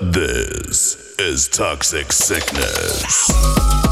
This is Toxic Sickness.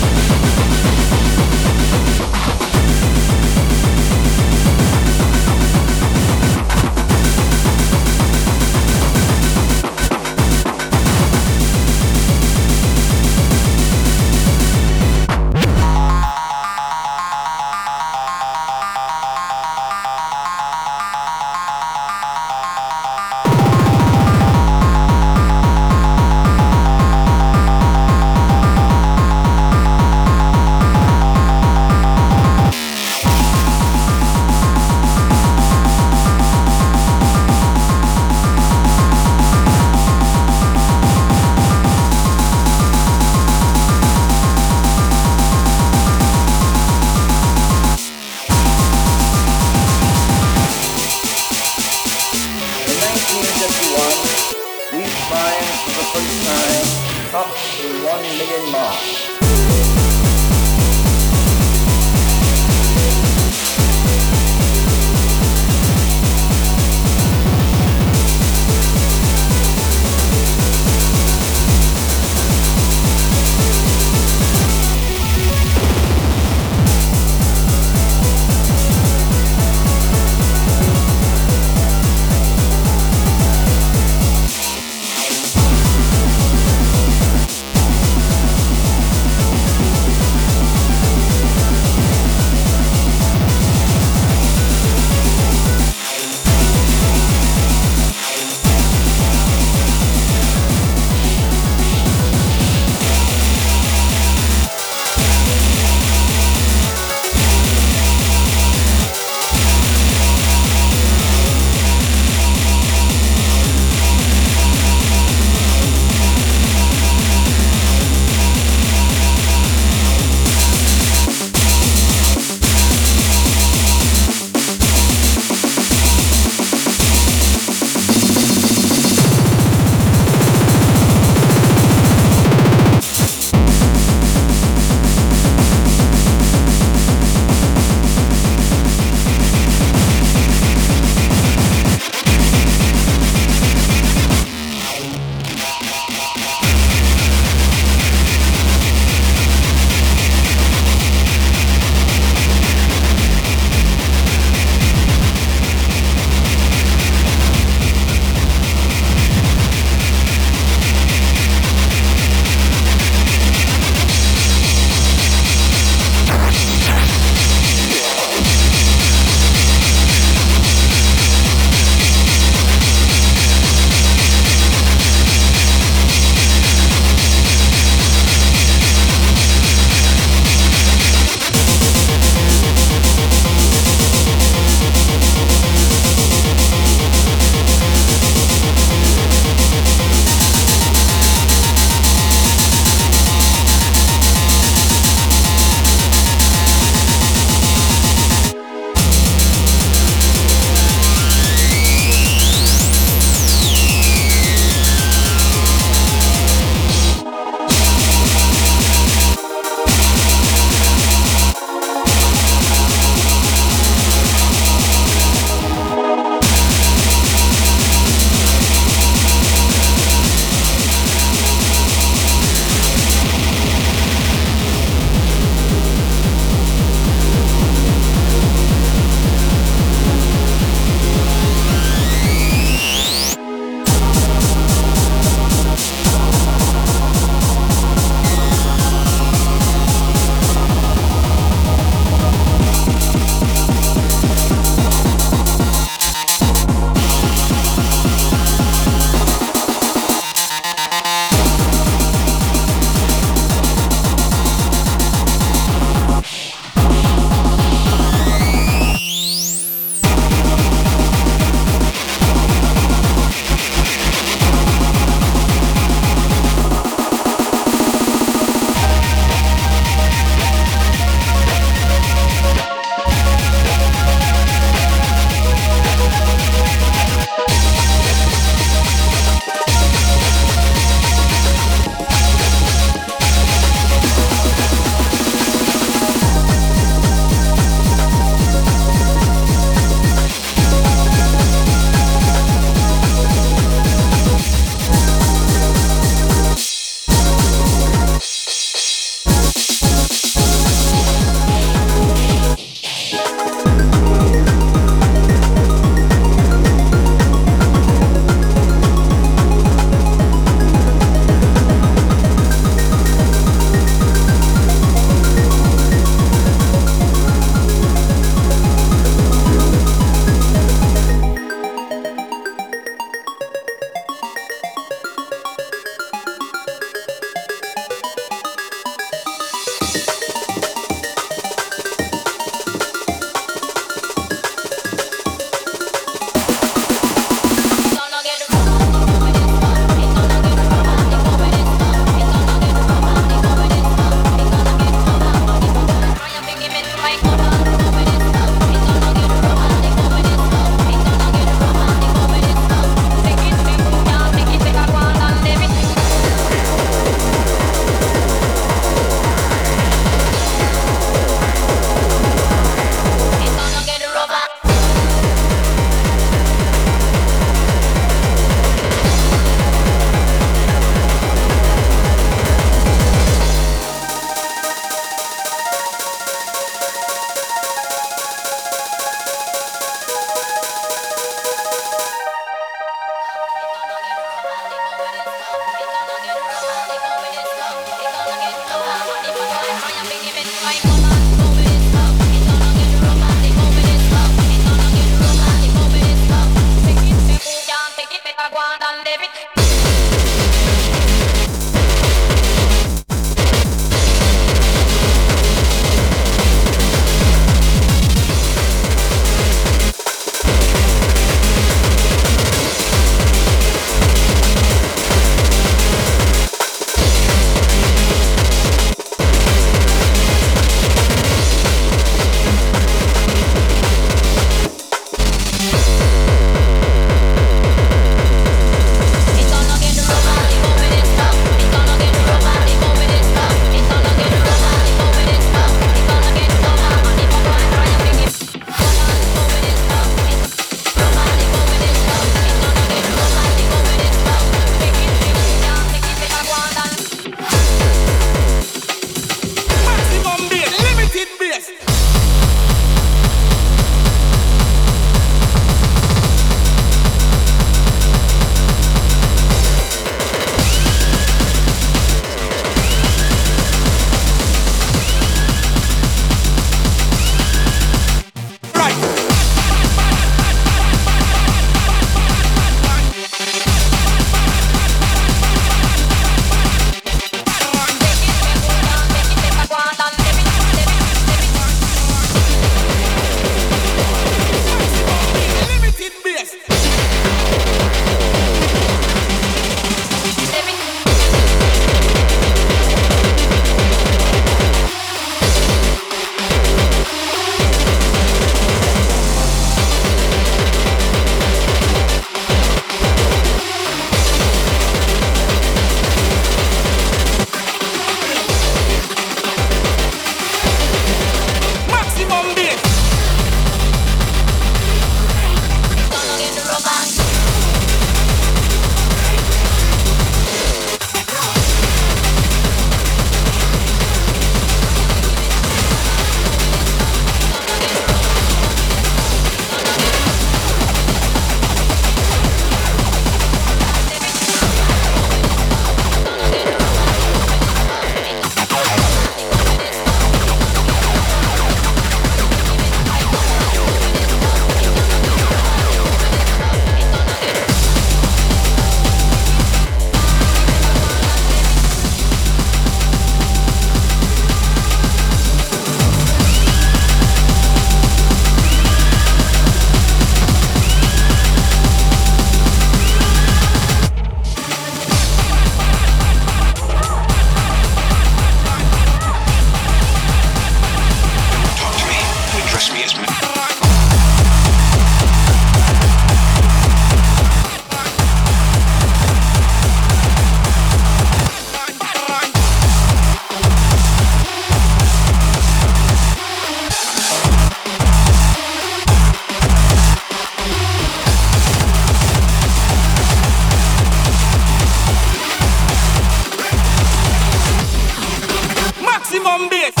Maximum bass.